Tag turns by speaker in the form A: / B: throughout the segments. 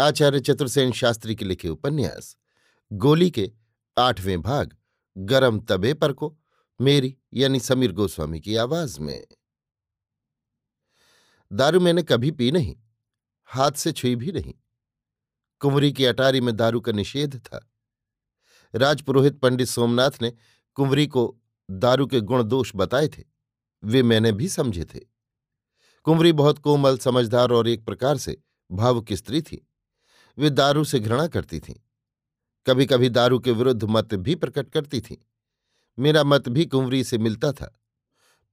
A: आचार्य चतुर्सेन शास्त्री के लिखे उपन्यास, गोली के आठवें भाग, गरम तबे पर को, मेरी यानी समीर गोस्वामी की आवाज़ में। दारू मैंने कभी पी नहीं, हाथ से छुई भी नहीं। कुंवरी की अटारी में दारू का निषेध था। राजपुरोहित पंडित सोमनाथ ने कुंवरी को दारू के गुण दोष बताए थे, वे मैंने भी समझे थे। कुंवरी बहुत कोमल, समझदार और एक प्रकार से भावुक स्त्री थी। वे दारू से घृणा करती थीं। कभी कभी दारू के विरुद्ध मत भी प्रकट करती थीं। मेरा मत भी कुंवरी से मिलता था,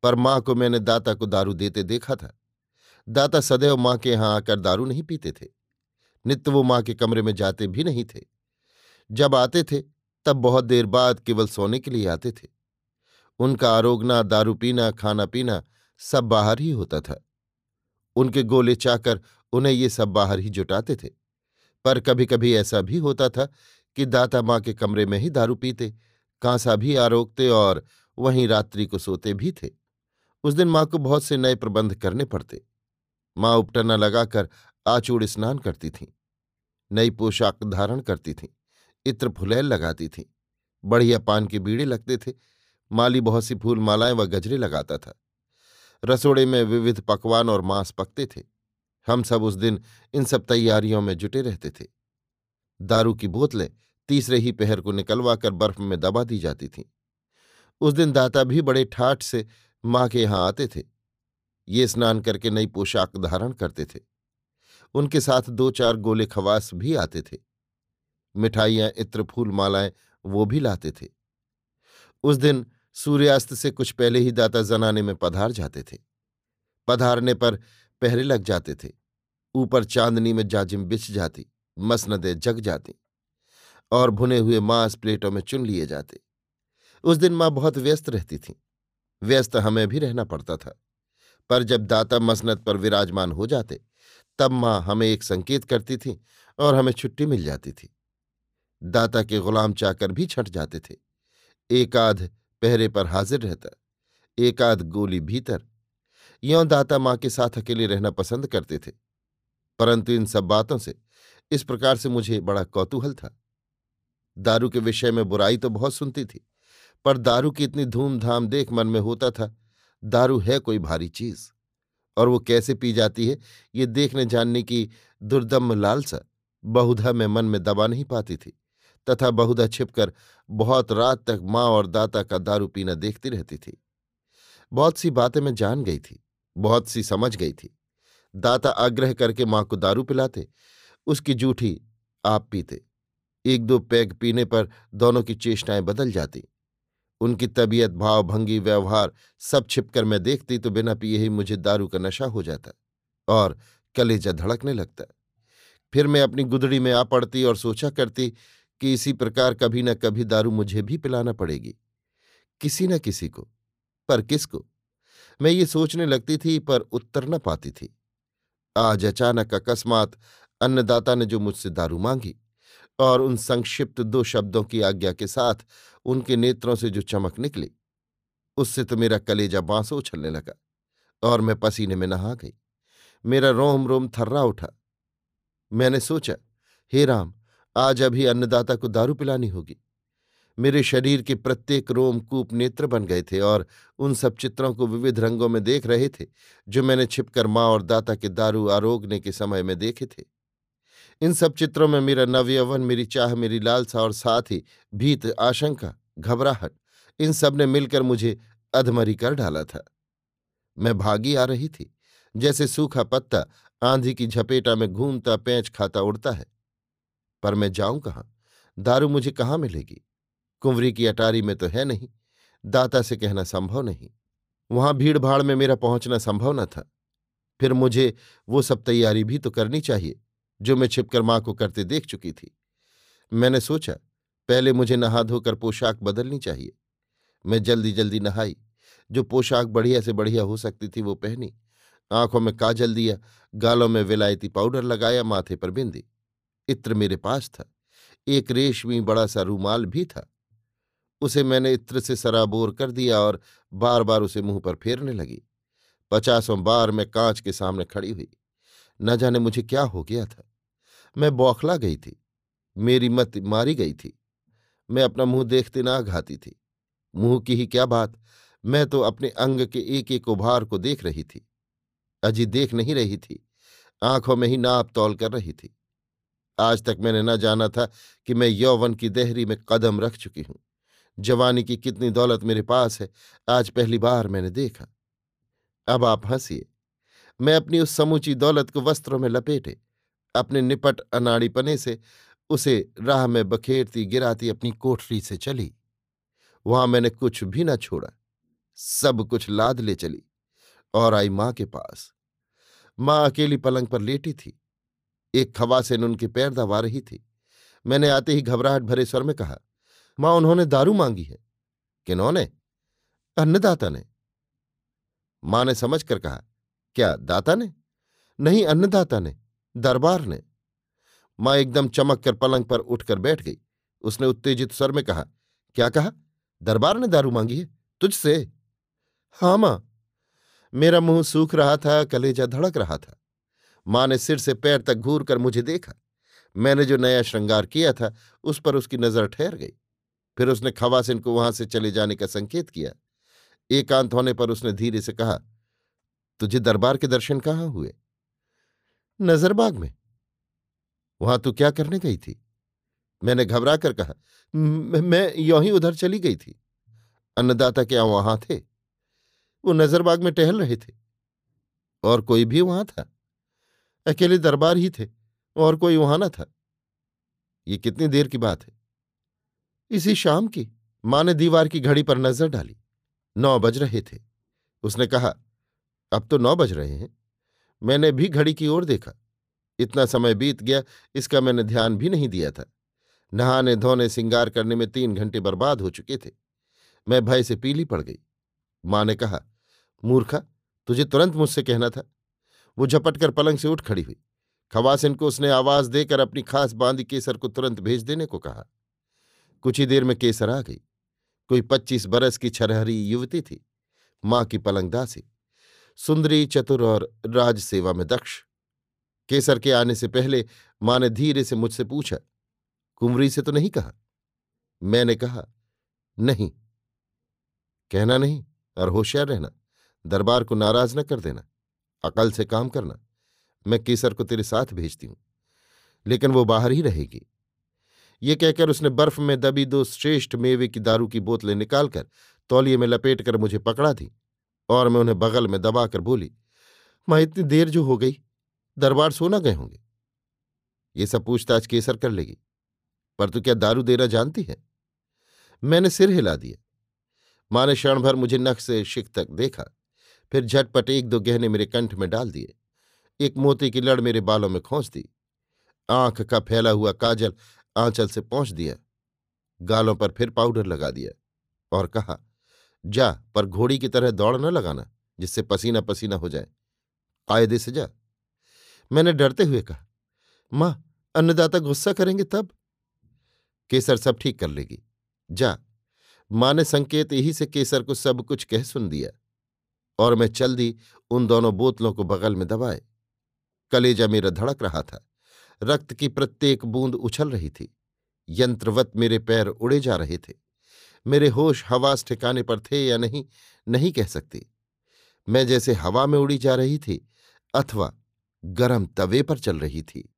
A: पर माँ को मैंने दाता को दारू देते देखा था। दाता सदैव माँ के यहाँ आकर दारू नहीं पीते थे। नित्य वो माँ के कमरे में जाते भी नहीं थे। जब आते थे, तब बहुत देर बाद केवल सोने के लिए आते थे। उनका आरोगना, दारू पीना, खाना पीना सब बाहर ही होता था। उनके गोले चाकर उन्हें ये सब बाहर ही जुटाते थे। पर कभी कभी ऐसा भी होता था कि दाता माँ के कमरे में ही दारू पीते, कांसा भी आरोगते और वहीं रात्रि को सोते भी थे। उस दिन माँ को बहुत से नए प्रबंध करने पड़ते। माँ उपटना लगाकर आचूड़ स्नान करती थीं, नई पोशाक धारण करती थीं, इत्र फुलैल लगाती थीं, बढ़िया पान के बीड़े लगते थे, माली बहुत सी फूल मालाएँ व गजरे लगाता था। रसोड़े में विविध पकवान और मांस पकते थे। हम सब उस दिन इन सब तैयारियों में जुटे रहते थे। दारू की बोतलें तीसरे ही पहर को निकलवाकर बर्फ़ में दबा दी जाती थीं। उस दिन दाता भी बड़े ठाठ से माँ के यहाँ आते थे। ये स्नान करके नई पोशाक धारण करते थे। उनके साथ दो चार गोले खवास भी आते थे। मिठाइयाँ, इत्र, फूल मालाएँ वो भी लाते थे। उस दिन सूर्यास्त से कुछ पहले ही दाता जनाने में पधार जाते थे। पधारने पर पहरे लग जाते थे। ऊपर चांदनी में जाजिम बिछ जाती, मसनदें जग जाती और भुने हुए मांस प्लेटों में चुन लिए जाते। उस दिन माँ बहुत व्यस्त रहती थी। व्यस्त हमें भी रहना पड़ता था। पर जब दाता मसनद पर विराजमान हो जाते, तब माँ हमें एक संकेत करती थी और हमें छुट्टी मिल जाती थी। दाता के गुलाम चाकर भी छट जाते थे। एकाध पहरे पर हाजिर रहता, एकाध गोली भीतर यों दाता माँ के साथ अकेले रहना पसंद करते थे। परंतु इन सब बातों से इस प्रकार से मुझे बड़ा कौतूहल था। दारू के विषय में बुराई तो बहुत सुनती थी, पर दारू की इतनी धूमधाम देख मन में होता था, दारू है कोई भारी चीज़, और वो कैसे पी जाती है, ये देखने जानने की दुर्दम लालसा बहुधा में मन में दबा नहीं पाती थी, तथा बहुधा छिपकर बहुत रात तक माँ और दाता का दारू पीना देखती रहती थी। बहुत सी बातें मैं जान गई थी। बहुत सी समझ गई थी। दाता आग्रह करके माँ को दारू पिलाते, उसकी जूठी आप पीते। एक दो पैग पीने पर दोनों की चेष्टाएँ बदल जाती। उनकी तबीयत भाव भंगी व्यवहार सब छिपकर मैं देखती तो बिना पिए ही मुझे दारू का नशा हो जाता और कलेजा धड़कने लगता। फिर मैं अपनी गुदड़ी में आ पड़ती और सोचा करती कि इसी प्रकार कभी न कभी दारू मुझे भी पिलाना पड़ेगी। किसी न किसी को, पर किसको? मैं ये सोचने लगती थी पर उत्तर न पाती थी। आज अचानक अकस्मात अन्नदाता ने जो मुझसे दारू मांगी और उन संक्षिप्त दो शब्दों की आज्ञा के साथ उनके नेत्रों से जो चमक निकली, उससे तो मेरा कलेजा बांसो उछलने लगा और मैं पसीने में नहा गई। मेरा रोम रोम थर्रा उठा। मैंने सोचा, हे राम, आज अभी अन्नदाता को दारू पिलानी होगी। मेरे शरीर के प्रत्येक रोम कूप नेत्र बन गए थे और उन सब चित्रों को विविध रंगों में देख रहे थे, जो मैंने छिपकर माँ और दाता के दारू आरोगने के समय में देखे थे। इन सब चित्रों में मेरा नवयवन, मेरी चाह, मेरी लालसा और साथ ही भीत, आशंका, घबराहट, इन सबने मिलकर मुझे अधमरी कर डाला था। मैं भागी आ रही थी, जैसे सूखा पत्ता आंधी की झपेटा में घूमता, पैंच खाता उड़ता है। पर मैं जाऊँ कहाँ? दारू मुझे कहाँ मिलेगी? कुंवरी की अटारी में तो है नहीं, दाता से कहना संभव नहीं। वहाँ भीड़ भाड़ में मेरा पहुँचना संभव न था। फिर मुझे वो सब तैयारी भी तो करनी चाहिए, जो मैं छिपकर माँ को करते देख चुकी थी। मैंने सोचा, पहले मुझे नहा धोकर पोशाक बदलनी चाहिए। मैं जल्दी जल्दी नहाई, जो पोशाक बढ़िया से बढ़िया हो सकती थी वो पहनी। आँखों में काजल दिया, गालों में विलायती पाउडर लगाया, माथे पर बिंदी। इत्र मेरे पास था। एक रेशमी बड़ा सा रूमाल भी था। उसे मैंने इत्र से सराबोर कर दिया और बार बार उसे मुँह पर फेरने लगी। पचासों बार मैं कांच के सामने खड़ी हुई। न जाने मुझे क्या हो गया था। मैं बौखला गई थी। मेरी मत मारी गई थी। मैं अपना मुँह देखते ना घाती थी। मुँह की ही क्या बात। मैं तो अपने अंग के एक एक उभार को देख रही थी। अजी देख नहीं रही थी। आँखों में ही नाप तौल कर रही थी। आज तक मैंने न जाना था कि मैं यौवन की देहरी में कदम रख चुकी हूँ। जवानी की कितनी दौलत मेरे पास है, आज पहली बार मैंने देखा। अब आप हंसिए। मैं अपनी उस समूची दौलत को वस्त्रों में लपेटे, अपने निपट अनाड़ीपने से उसे राह में बखेरती गिराती अपनी कोठरी से चली। वहाँ मैंने कुछ भी न छोड़ा, सब कुछ लाद ले चली और आई माँ के पास। माँ अकेली पलंग पर लेटी थी, एक खवासेन उनके पैर दबा रही थी। मैंने आते ही घबराहट भरे स्वर में कहा माँ उन्होंने दारू मांगी है किन्होंने अन्नदाता ने। माँ ने समझ कर कहा, क्या दाता ने? नहीं, अन्नदाता ने, दरबार ने। माँ एकदम चमक कर पलंग पर उठकर बैठ गई। उसने उत्तेजित स्वर में कहा, क्या कहा? दरबार ने दारू मांगी है? तुझसे? हाँ माँ। मेरा मुँह सूख रहा था, कलेजा धड़क रहा था। माँ ने सिर से पैर तक घूर कर मुझे देखा। मैंने जो नया श्रृंगार किया था, उस पर उसकी नज़र ठहर गई। फिर उसने खवासिन को वहाँ से चले जाने का संकेत किया। एकांत होने पर उसने धीरे से कहा, तुझे दरबार के दर्शन कहाँ हुए? नजरबाग में। वहाँ तू क्या करने गई थी? मैंने घबरा कर कहा, मैं यों ही उधर चली गई थी। अन्नदाता क्या वहाँ थे। वो नजरबाग में टहल रहे थे। और कोई भी वहाँ था। अकेले दरबार ही थे और कोई वहाँ ना था। ये कितनी देर की बात है? इसी शाम की माँ ने दीवार की घड़ी पर नज़र डाली। नौ बज रहे थे। उसने कहा, अब तो नौ बज रहे हैं। मैंने भी घड़ी की ओर देखा। इतना समय बीत गया, इसका मैंने ध्यान भी नहीं दिया था। नहाने धोने सिंगार करने में तीन घंटे बर्बाद हो चुके थे। मैं भय से पीली पड़ गई। माँ ने कहा, मूर्खा, तुझे तुरंत मुझसे कहना था। वो झपट कर पलंग से उठ खड़ी हुई। खवासिन को उसने आवाज़ देकर अपनी खास बांदी केसर को तुरंत भेज देने को कहा। कुछ ही देर में केसर आ गई। कोई पच्चीस बरस की छरहरी युवती थी, माँ की पलंगदासी सुंदरी, चतुर और राज सेवा में दक्ष। केसर के आने से पहले माँ ने धीरे से मुझसे पूछा कुमरी से तो नहीं कहा? मैंने कहा, नहीं। कहना नहीं और होशियार रहना। दरबार को नाराज़ न कर देना। अकल से काम करना। मैं केसर को तेरे साथ भेजती हूँ। लेकिन वो बाहर ही रहेगी। ये कहकर उसने बर्फ़ में दबी दो श्रेष्ठ मेवे की दारू की बोतलें निकालकर तौलिए में लपेट कर मुझे पकड़ा दी और मैं उन्हें बगल में दबाकर बोली, माँ, इतनी देर जो हो गई, दरबार सोना गए होंगे। ये सब पूछताछ केसर कर लेगी, पर तू क्या दारू देना जानती है? मैंने सिर हिला दिया माँ ने क्षण भर मुझे नख से शिक तक देखा, फिर झटपट एक दो गहने मेरे कंठ में डाल दिए, एक मोती की लड़ मेरे बालों में खोंच दी, आँख का फैला हुआ काजल आंचल से पहुँच दिया, गालों पर फिर पाउडर लगा दिया और कहा, जा, पर घोड़ी की तरह दौड़ न लगाना, जिससे पसीना पसीना हो जाए। कायदे से जा। मैंने डरते हुए कहा, माँ, अन्नदाता गुस्सा करेंगे तब? केसर सब ठीक कर लेगी। जा। माँ ने संकेत यही से केसर को सब कुछ कह सुन दिया और मैं चल दी उन दोनों बोतलों को बगल में दबाए। कलेजा मेरा धड़क रहा था। रक्त की प्रत्येक बूंद उछल रही थी। यंत्रवत मेरे पैर उड़े जा रहे थे। मेरे होश हवास ठिकाने पर थे या नहीं नहीं कह सकती। मैं जैसे हवा में उड़ी जा रही थी अथवा गरम तवे पर चल रही थी।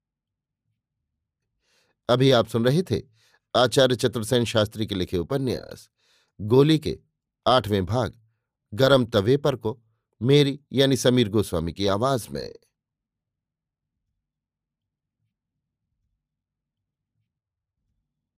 A: अभी आप सुन रहे थे आचार्य चतुर्सेन शास्त्री के लिखे उपन्यास, गोली के आठवें भाग, गरम तवे पर को मेरी यानी समीर गोस्वामी की आवाज़ में।